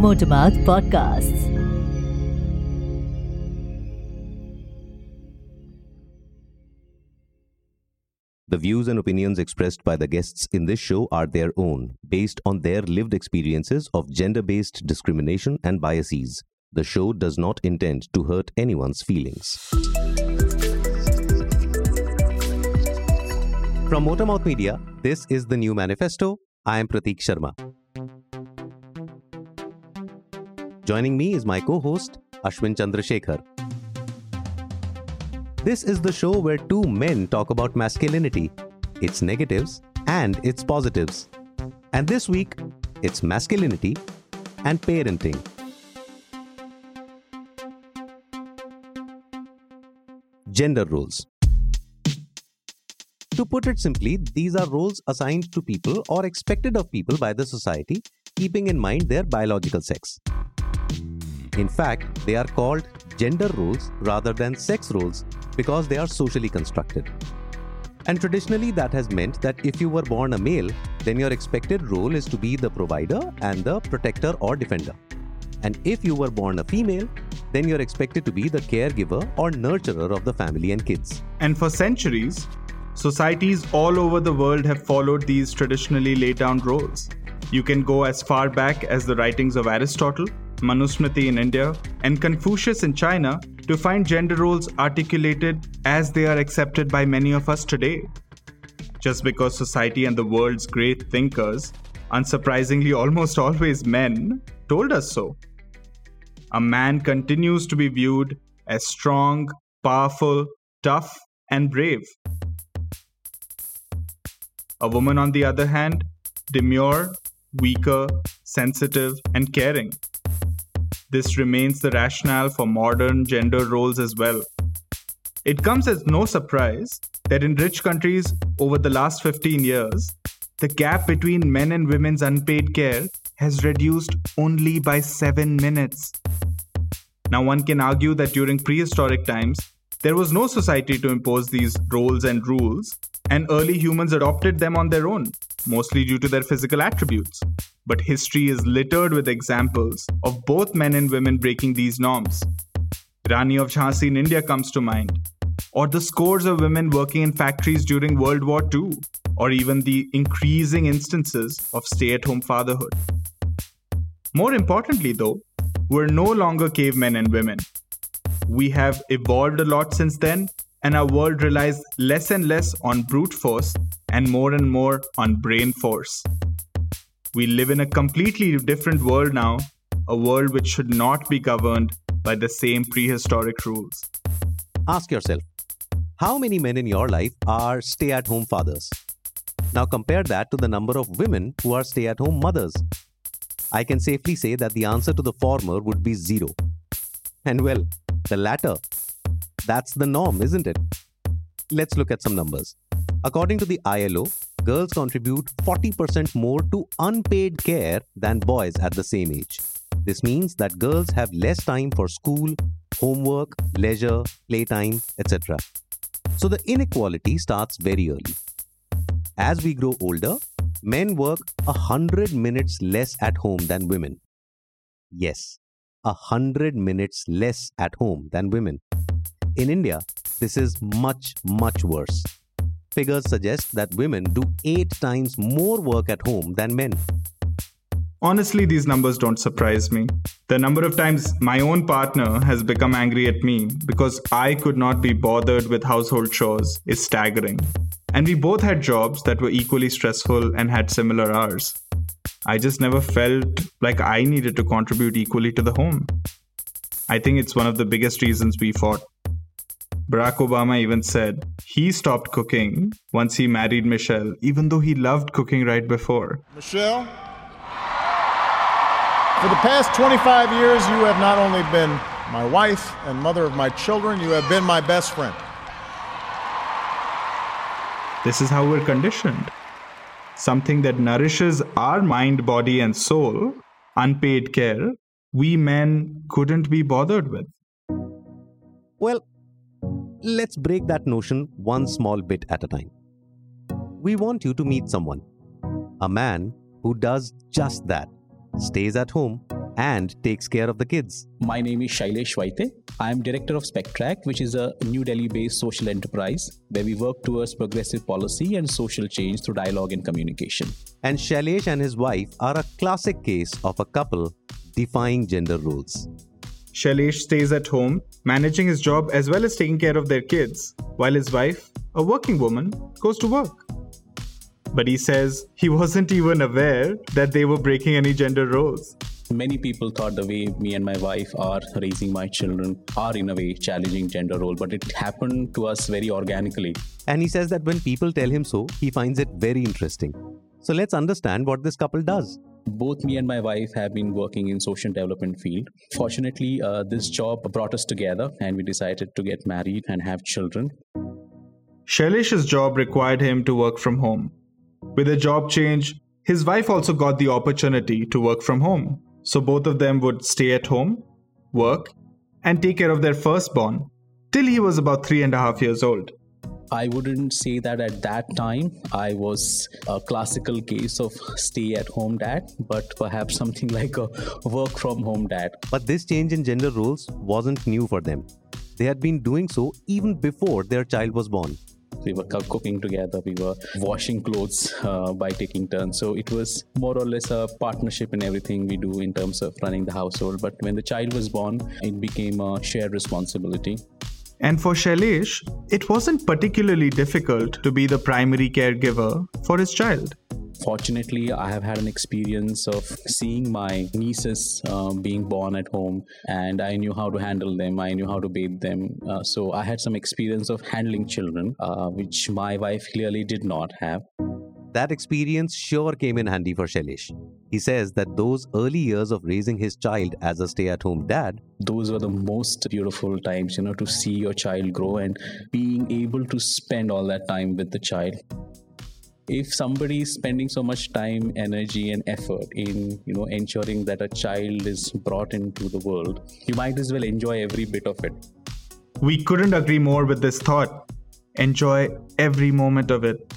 Motormouth Podcasts. The views and opinions expressed by the guests in this show are their own, based on their lived experiences of gender based discrimination and biases. The show does not intend to hurt anyone's feelings. From Motormouth Media, this is the new manifesto. I am Pratik Sharma. Joining me is my co host, Ashwin Chandrasekhar. This is the show where two men talk about masculinity, its negatives and its positives. And this week, it's masculinity and parenting. Gender roles. To put it simply, these are roles assigned to people or expected of people by the society, keeping in mind their biological sex. In fact, they are called gender roles rather than sex roles because they are socially constructed. And traditionally, that has meant that if you were born a male, then your expected role is to be the provider and the protector or defender. And if you were born a female, then you're expected to be the caregiver or nurturer of the family and kids. And for centuries, societies all over the world have followed these traditionally laid down roles. You can go as far back as the writings of Aristotle, Manusmriti in India, and Confucius in China to find gender roles articulated as they are accepted by many of us today. Just because society and the world's great thinkers, unsurprisingly almost always men, told us so a man continues to be viewed as strong, powerful, tough, and brave. A woman, on the other hand, demure, weaker, sensitive, and caring. This remains the rationale for modern gender roles as well. It comes as no surprise that in rich countries over the last 15 years, the gap between men and women's unpaid care has reduced only by 7 minutes. Now, one can argue that during prehistoric times, there was no society to impose these roles and rules, and early humans adopted them on their own, mostly due to their physical attributes. But history is littered with examples of both men and women breaking these norms. Rani of Jhansi in India comes to mind, or the scores of women working in factories during World War II, or even the increasing instances of stay at home fatherhood. More importantly, though, we're no longer cavemen and women. We have evolved a lot since then, and our world relies less and less on brute force and more and more on brain force. We live in a completely different world now, a world which should not be governed by the same prehistoric rules. Ask yourself how many men in your life are stay at home fathers? Now compare that to the number of women who are stay at home mothers. I can safely say that the answer to the former would be zero. And well, the latter, that's the norm, isn't it? Let's look at some numbers. According to the ILO, girls contribute 40% more to unpaid care than boys at the same age. This means that girls have less time for school, homework, leisure, playtime, etc. So the inequality starts very early. As we grow older, men work a hundred minutes less at home than women. Yes, a hundred minutes less at home than women. In India, this is much, much worse. Figures suggest that women do eight times more work at home than men. Honestly, these numbers don't surprise me. The number of times my own partner has become angry at me because I could not be bothered with household chores is staggering. And we both had jobs that were equally stressful and had similar hours. I just never felt like I needed to contribute equally to the home. I think it's one of the biggest reasons we fought. Barack Obama even said he stopped cooking once he married Michelle, even though he loved cooking right before. Michelle, for the past 25 years, you have not only been my wife and mother of my children, you have been my best friend. This is how we're conditioned. Something that nourishes our mind, body, and soul, unpaid care, we men couldn't be bothered with. Well, let's break that notion one small bit at a time. We want you to meet someone, a man who does just that, stays at home, and takes care of the kids. My name is Shailesh Vaite. I am director of Spectract, which is a New Delhi based social enterprise where we work towards progressive policy and social change through dialogue and communication. And Shailesh and his wife are a classic case of a couple defying gender roles. Shailesh stays at home, managing his job as well as taking care of their kids, while his wife, a working woman, goes to work. But he says he wasn't even aware that they were breaking any gender roles. Many people thought the way me and my wife are raising my children are in a way challenging gender role, but it happened to us very organically. And he says that when people tell him so, he finds it very interesting. So let's understand what this couple does both me and my wife have been working in social development field. Fortunately uh, this job brought us together and we decided to get married and have children. Shailesh's job required him to work from home. With a job change his wife also got the opportunity to work from home. So both of them would stay at home work and take care of their firstborn till he was about three and a half years old I wouldn't say that at that time I was a classical case of stay at home dad, but perhaps something like a work from home dad. But this change in gender roles wasn't new for them. They had been doing so even before their child was born. We were cooking together, we were washing clothes uh, by taking turns. So it was more or less a partnership in everything we do in terms of running the household. But when the child was born, it became a shared responsibility. And for Shailesh, it wasn't particularly difficult to be the primary caregiver for his child. Fortunately, I have had an experience of seeing my nieces uh, being born at home, and I knew how to handle them. I knew how to bathe them. Uh, so I had some experience of handling children, uh, which my wife clearly did not have. That experience sure came in handy for Shailesh. He says that those early years of raising his child as a stay at home dad, those were the most beautiful times, you know, to see your child grow and being able to spend all that time with the child. If somebody is spending so much time, energy, and effort in, you know, ensuring that a child is brought into the world, you might as well enjoy every bit of it. We couldn't agree more with this thought. Enjoy every moment of it.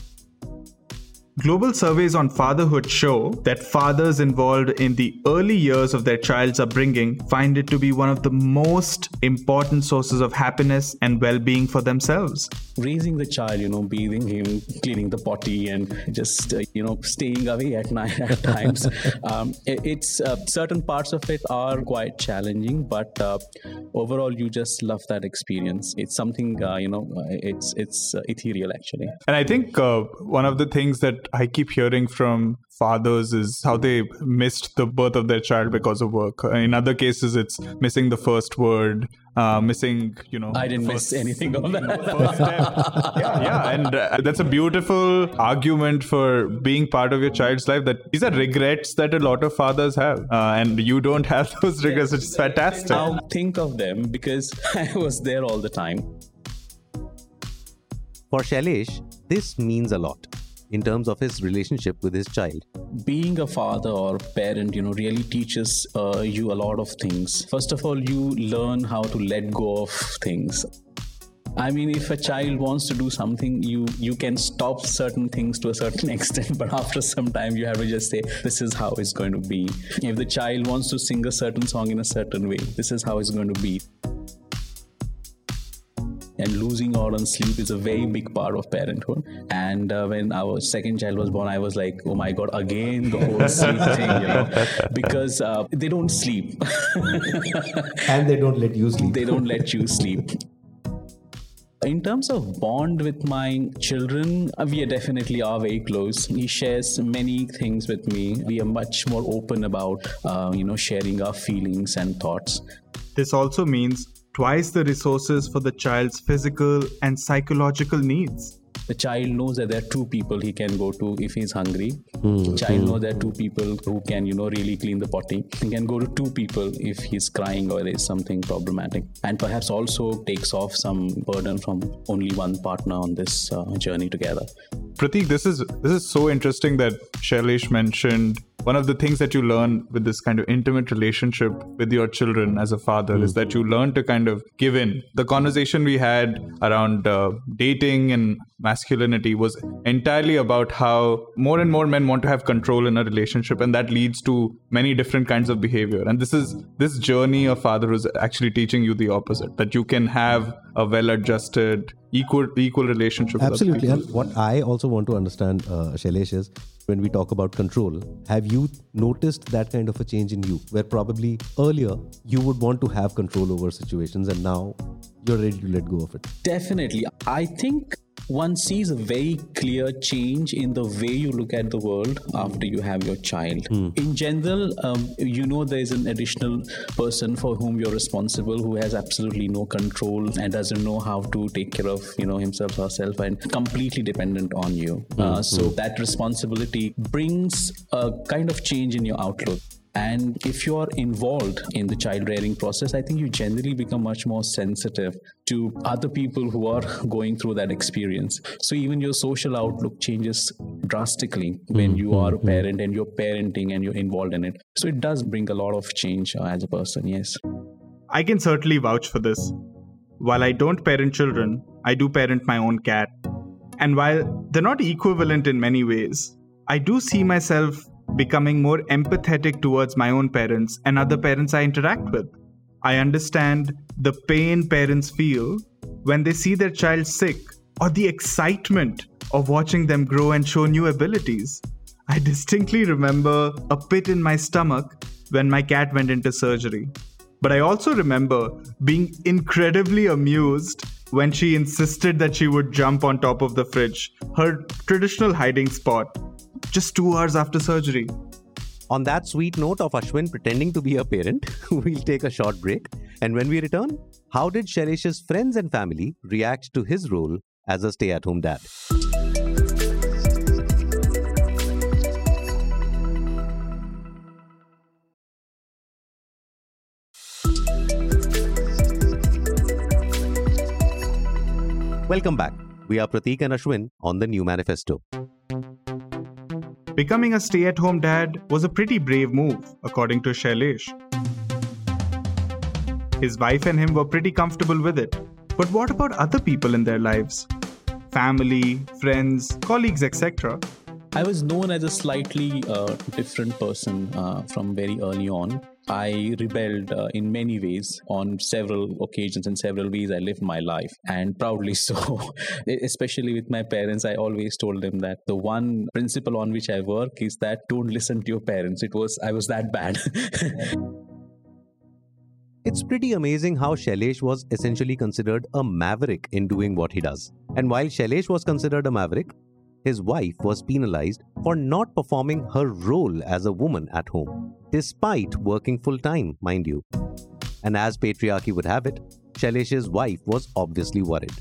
Global surveys on fatherhood show that fathers involved in the early years of their child's upbringing find it to be one of the most important sources of happiness and well being for themselves. Raising the child, you know, bathing him, cleaning the potty, and just, uh, you know, staying away at night at times. um, it's uh, certain parts of it are quite challenging, but uh, overall, you just love that experience. It's something, uh, you know, it's, it's uh, ethereal actually. And I think uh, one of the things that I keep hearing from fathers is how they missed the birth of their child because of work. In other cases, it's missing the first word, uh, missing, you know. I didn't first, miss anything of that. first step. yeah, yeah, and uh, that's a beautiful argument for being part of your child's life. That these are regrets that a lot of fathers have, uh, and you don't have those regrets, which is fantastic. Now think of them because I was there all the time. For Shailesh, this means a lot in terms of his relationship with his child. Being a father or parent you know really teaches uh, you a lot of things. First of all you learn how to let go of things. I mean, if a child wants to do something, you you can stop certain things to a certain extent, but after some time, you have to just say, "This is how it's going to be." If the child wants to sing a certain song in a certain way, this is how it's going to be and losing out on sleep is a very big part of parenthood. And uh, when our second child was born, I was like, oh my God, again the whole sleep thing, you know, because uh, they don't sleep. and they don't let you sleep. They don't let you sleep. In terms of bond with my children, uh, we are definitely are very close. He shares many things with me. We are much more open about, uh, you know, sharing our feelings and thoughts. This also means twice the resources for the child's physical and psychological needs. The child knows that there are two people he can go to if he's hungry. Mm-hmm. The child knows there are two people who can, you know, really clean the potty. He can go to two people if he's crying or there's something problematic. And perhaps also takes off some burden from only one partner on this uh, journey together. Pratik, this is this is so interesting that Shailesh mentioned one of the things that you learn with this kind of intimate relationship with your children as a father mm. is that you learn to kind of give in. The conversation we had around uh, dating and masculinity was entirely about how more and more men want to have control in a relationship, and that leads to many different kinds of behavior. And this is this journey of fatherhood is actually teaching you the opposite that you can have a well-adjusted, equal equal relationship. Absolutely. And what I also want to understand, uh, Shailesh, is when we talk about control, have you noticed that kind of a change in you, where probably earlier you would want to have control over situations, and now you're ready to let go of it? Definitely. I think one sees a very clear change in the way you look at the world after you have your child. Mm. In general, um, you know there is an additional person for whom you're responsible who has absolutely no control and doesn't know how to take care of you know himself or herself and completely dependent on you. Mm. Uh, so mm. that responsibility brings a kind of change in your outlook. And if you are involved in the child rearing process, I think you generally become much more sensitive to other people who are going through that experience. So even your social outlook changes drastically when mm-hmm. you are a parent and you're parenting and you're involved in it. So it does bring a lot of change uh, as a person, yes. I can certainly vouch for this. While I don't parent children, I do parent my own cat. And while they're not equivalent in many ways, I do see myself becoming more empathetic towards my own parents and other parents I interact with. I understand the pain parents feel when they see their child sick or the excitement of watching them grow and show new abilities. I distinctly remember a pit in my stomach when my cat went into surgery. But I also remember being incredibly amused when she insisted that she would jump on top of the fridge, her traditional hiding spot, just two hours after surgery. On that sweet note of Ashwin pretending to be a parent, we'll take a short break. And when we return, how did Shailesh's friends and family react to his role as a stay at home dad? Welcome back. We are Pratik and Ashwin on the new manifesto. Becoming a stay at home dad was a pretty brave move, according to Shailesh. His wife and him were pretty comfortable with it. But what about other people in their lives? Family, friends, colleagues, etc. I was known as a slightly uh, different person uh, from very early on. I rebelled uh, in many ways on several occasions in several ways I lived my life and proudly so. Especially with my parents I always told them that the one principle on which I work is that don't listen to your parents. It was I was that bad. It's pretty amazing how Shailesh was essentially considered a maverick in doing what he does. And while Shailesh was considered a maverick, his wife was penalized for not performing her role as a woman at home, despite working full time, mind you. And as patriarchy would have it, Shailesh's wife was obviously worried.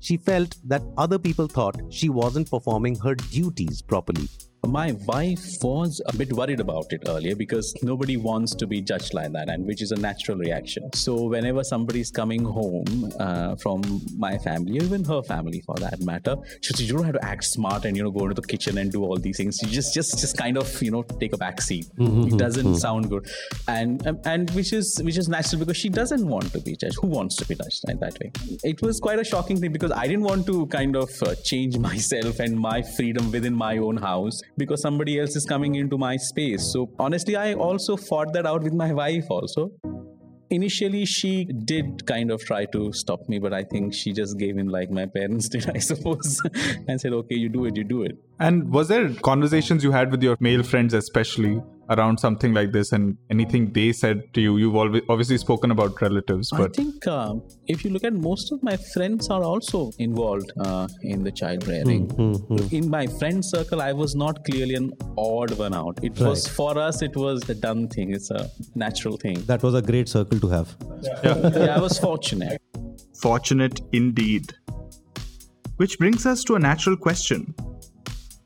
She felt that other people thought she wasn't performing her duties properly my wife was a bit worried about it earlier because nobody wants to be judged like that, and which is a natural reaction. So whenever somebody is coming home uh, from my family, even her family for that matter, she says, "You don't have to act smart and you know go into the kitchen and do all these things. You just just just kind of you know take a back seat. Mm-hmm. It doesn't mm-hmm. sound good, and um, and which is which is natural because she doesn't want to be judged. Who wants to be judged like that way? It was quite a shocking thing because I didn't want to kind of uh, change myself and my freedom within my own house because somebody else is coming into my space. So honestly, I also fought that out with my wife also. Initially, she did kind of try to stop me, but I think she just gave in like my parents did, I suppose, and said, okay, you do it, you do it. And was there conversations you had with your male friends, especially around something like this and anything they said to you you've always obviously spoken about relatives but i think uh, if you look at most of my friends are also involved uh, in the child rearing. Mm-hmm. in my friend circle i was not clearly an odd one out. It right. was for us it was a done thing. It's a natural thing. That was a great circle to have. Yeah, yeah i was fortunate. Fortunate indeed. Which brings us to a natural question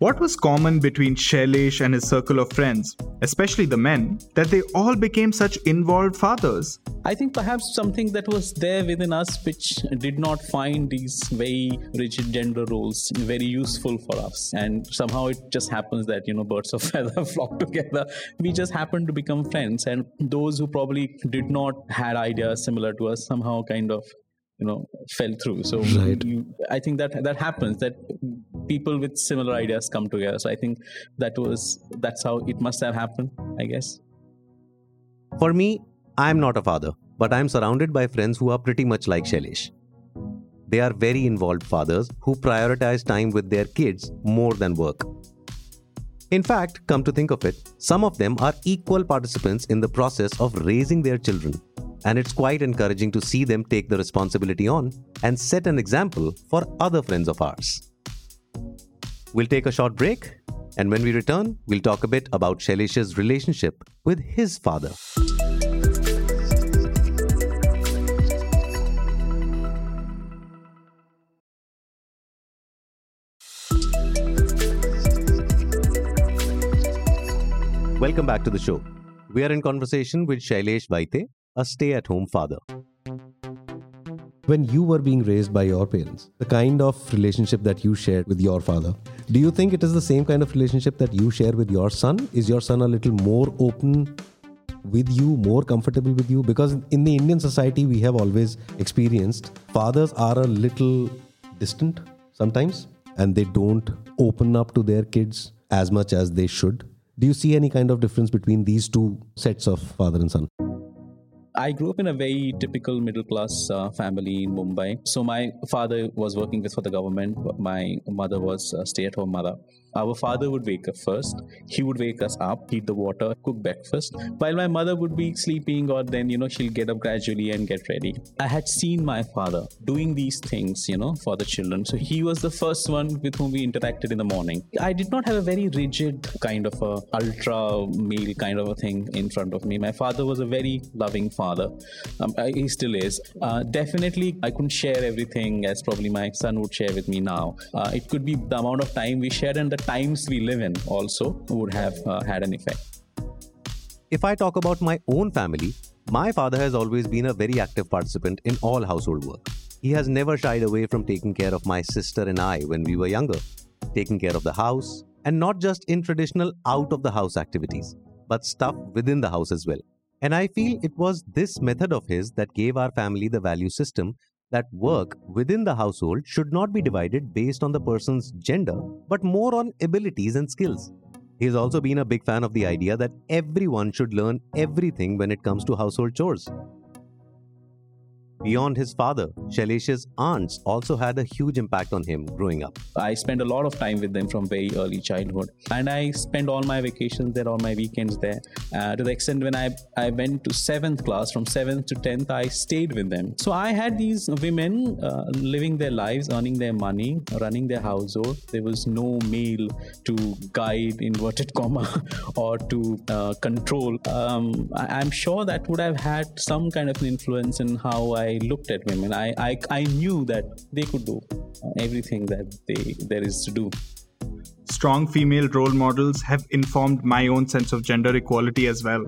what was common between Shailesh and his circle of friends, especially the men, that they all became such involved fathers? I think perhaps something that was there within us which did not find these very rigid gender roles very useful for us. And somehow it just happens that, you know, birds of feather flock together. We just happened to become friends. And those who probably did not had ideas similar to us somehow kind of you know fell through so Right. you, i think that that happens that people with similar ideas come together so i think that was that's how it must have happened i guess For me, I'm not a father, but I'm surrounded by friends who are pretty much like Shailesh. They are very involved fathers who prioritize time with their kids more than work. In fact, come to think of it, some of them are equal participants in the process of raising their children, and it's quite encouraging to see them take the responsibility on and set an example for other friends of ours. We'll take a short break, and when we return, we'll talk a bit about Shailesh's relationship with his father. Welcome back to the show. We are in conversation with Shailesh Vaite, a stay at home father. When you were being raised by your parents, the kind of relationship that you shared with your father, do you think it is the same kind of relationship that you share with your son? Is your son a little more open with you, more comfortable with you? Because in the Indian society, we have always experienced fathers are a little distant sometimes and they don't open up to their kids as much as they should. Do you see any kind of difference between these two sets of father and son? I grew up in a very typical middle class uh, family in Mumbai. So my father was working with for the government. My mother was a stay at home mother. Our father would wake up first. He would wake us up, heat the water, cook breakfast, while my mother would be sleeping, or then, you know, she'll get up gradually and get ready. I had seen my father doing these things, you know, for the children. So he was the first one with whom we interacted in the morning. I did not have a very rigid kind of a ultra male kind of a thing in front of me. My father was a very loving father. Um, he still is. Uh, definitely, I couldn't share everything as probably my son would share with me now. Uh, it could be the amount of time we shared and the times we live in also would have uh, had an effect. If I talk about my own family, my father has always been a very active participant in all household work. He has never shied away from taking care of my sister and I when we were younger, taking care of the house, and not just in traditional out of the house activities, but stuff within the house as well. And I feel it was this method of his that gave our family the value system that work within the household should not be divided based on the person's gender, but more on abilities and skills. He has also been a big fan of the idea that everyone should learn everything when it comes to household chores. Beyond his father, Shailesh's aunts also had a huge impact on him growing up. I spent a lot of time with them from very early childhood, and I spent all my vacations there, all my weekends there. Uh, to the extent when I I went to seventh class, from seventh to tenth, I stayed with them. So I had these women uh, living their lives, earning their money, running their household. There was no male to guide inverted comma or to uh, control. Um, I, I'm sure that would have had some kind of an influence in how I looked at women. I I, I knew that they could do everything that they there is to do. Strong female role models have informed my own sense of gender equality as well.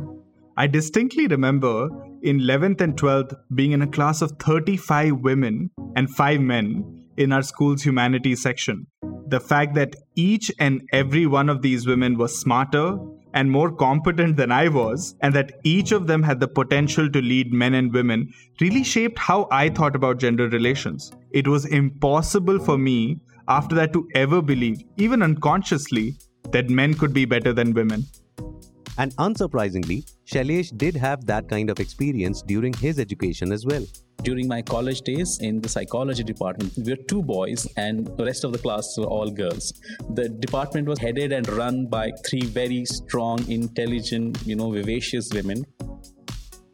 I distinctly remember in 11th and 12th being in a class of 35 women and 5 men in our school's humanities section. The fact that each and every one of these women was smarter and more competent than I was, and that each of them had the potential to lead men and women, really shaped how I thought about gender relations. It was impossible for me after that to ever believe, even unconsciously, that men could be better than women. And unsurprisingly, Shailesh did have that kind of experience during his education as well. During my college days in the psychology department, we were two boys and the rest of the class were all girls. The department was headed and run by three very strong, intelligent, you know, vivacious women.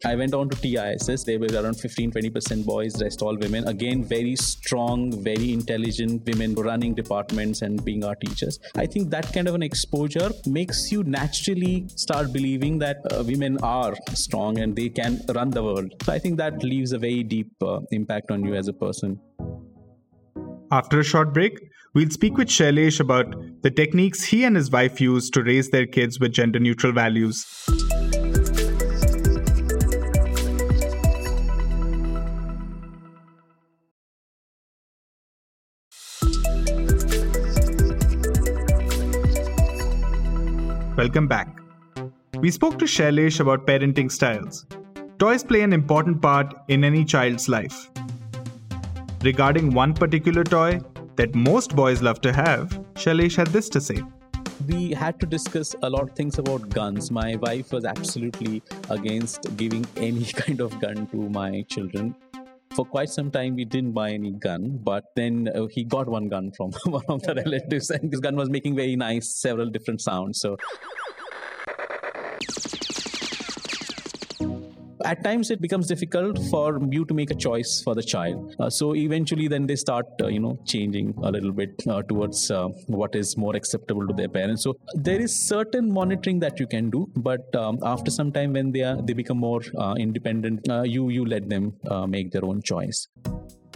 I went on to TISS. They were around 15 20% boys, rest all women. Again, very strong, very intelligent women running departments and being our teachers. I think that kind of an exposure makes you naturally start believing that uh, women are strong and they can run the world. So I think that leaves a very deep uh, impact on you as a person. After a short break, we'll speak with Shailesh about the techniques he and his wife use to raise their kids with gender neutral values. Welcome back. We spoke to Shailesh about parenting styles. Toys play an important part in any child's life. Regarding one particular toy that most boys love to have, Shailesh had this to say. We had to discuss a lot of things about guns. My wife was absolutely against giving any kind of gun to my children for quite some time we didn't buy any gun but then uh, he got one gun from one of the relatives and this gun was making very nice several different sounds so at times it becomes difficult for you to make a choice for the child. Uh, so eventually then they start uh, you know changing a little bit uh, towards uh, what is more acceptable to their parents. So there is certain monitoring that you can do but um, after some time when they are they become more uh, independent uh, you you let them make their own choice.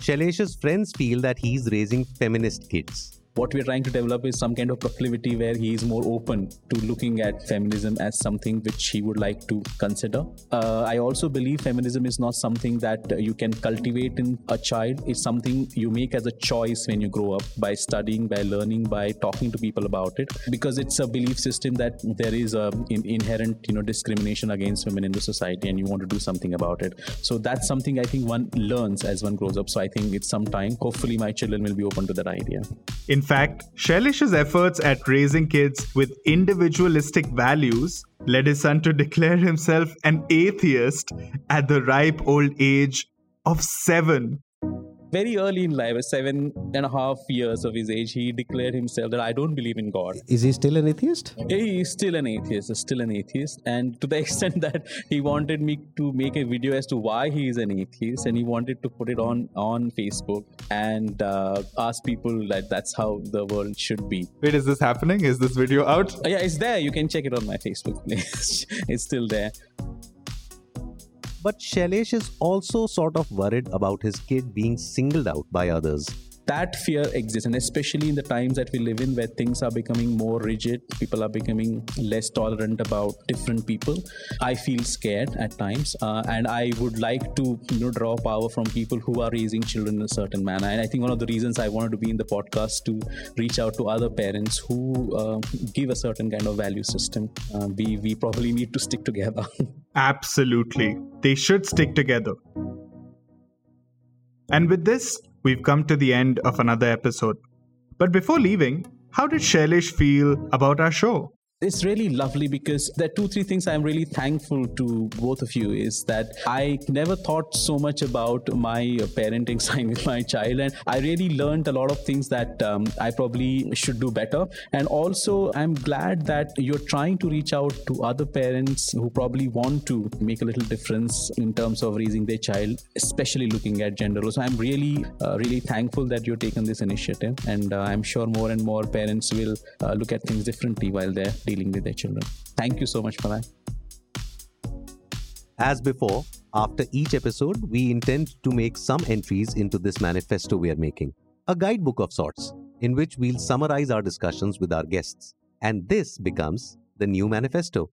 Shailesh's friends feel that he's raising feminist kids what we're trying to develop is some kind of proclivity where he is more open to looking at feminism as something which he would like to consider. Uh, I also believe feminism is not something that you can cultivate in a child. It's something you make as a choice when you grow up by studying, by learning, by talking to people about it. Because it's a belief system that there is a in, inherent, you know, discrimination against women in the society, and you want to do something about it. So that's something I think one learns as one grows up. So I think it's some time. Hopefully, my children will be open to that idea. In fact, Shailesh's efforts at raising kids with individualistic values led his son to declare himself an atheist at the ripe old age of seven very early in life, seven and a half years of his age, he declared himself that I don't believe in God. Is he still an atheist? He is still an atheist, still an atheist. And to the extent that he wanted me to make a video as to why he is an atheist and he wanted to put it on, on Facebook and uh, ask people that that's how the world should be. Wait, is this happening? Is this video out? Uh, yeah, it's there. You can check it on my Facebook page. it's still there. But Shailesh is also sort of worried about his kid being singled out by others that fear exists and especially in the times that we live in where things are becoming more rigid people are becoming less tolerant about different people i feel scared at times. Uh, and i would like to you know draw power from people who are raising children in a certain manner. And i think one of the reasons i wanted to be in the podcast to reach out to other parents who uh, give a certain kind of value system. Uh, we we probably need to stick together. Absolutely. They should stick together. And with this We've come to the end of another episode. But before leaving, how did Shailesh feel about our show? It's really lovely because there are two three things i'm really thankful to both of you is that i never thought so much about my parenting side with my child. And i really learned a lot of things that um, i probably should do better. And also i'm glad that you're trying to reach out to other parents who probably want to make a little difference in terms of raising their child especially looking at gender so i'm really uh, really thankful that you've taken this initiative. And uh, i'm sure more and more parents will uh, look at things differently while they're dealing with their children. Thank you so much for that. As before, after each episode, we intend to make some entries into this manifesto we are making, a guidebook of sorts, in which we'll summarize our discussions with our guests. And this becomes the new manifesto.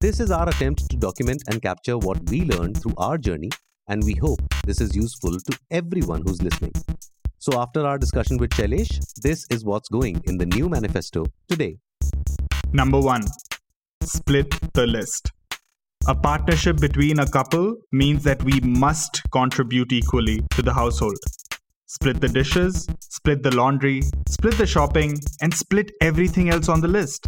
This is our attempt to document and capture what we learned through our journey, and we hope this is useful to everyone who's listening. So, after our discussion with Shailesh, this is what's going in the new manifesto today. Number one, split the list. A partnership between a couple means that we must contribute equally to the household. Split the dishes, split the laundry, split the shopping, and split everything else on the list.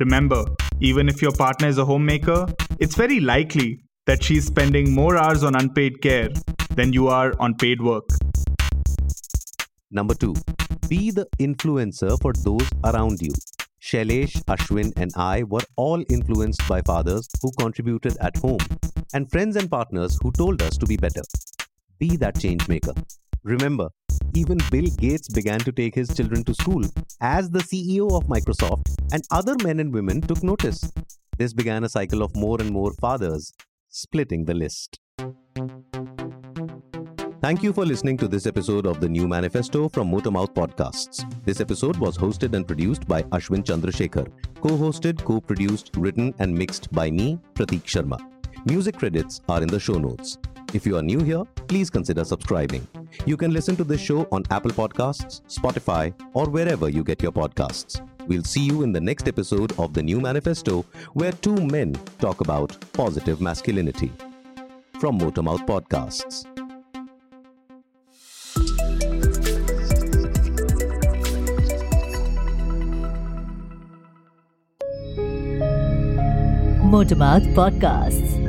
Remember, even if your partner is a homemaker, it's very likely that she's spending more hours on unpaid care than you are on paid work. Number two, be the influencer for those around you. Shailesh, Ashwin, and I were all influenced by fathers who contributed at home and friends and partners who told us to be better. Be that change maker. Remember, even Bill Gates began to take his children to school as the CEO of Microsoft, and other men and women took notice. This began a cycle of more and more fathers splitting the list. Thank you for listening to this episode of the New Manifesto from Motormouth Podcasts. This episode was hosted and produced by Ashwin Chandrasekhar, co-hosted, co-produced, written and mixed by me, Prateek Sharma. Music credits are in the show notes. If you are new here, please consider subscribing. You can listen to this show on Apple Podcasts, Spotify, or wherever you get your podcasts. We'll see you in the next episode of the new manifesto where two men talk about positive masculinity. From Motormouth Podcasts. Motormouth Podcasts.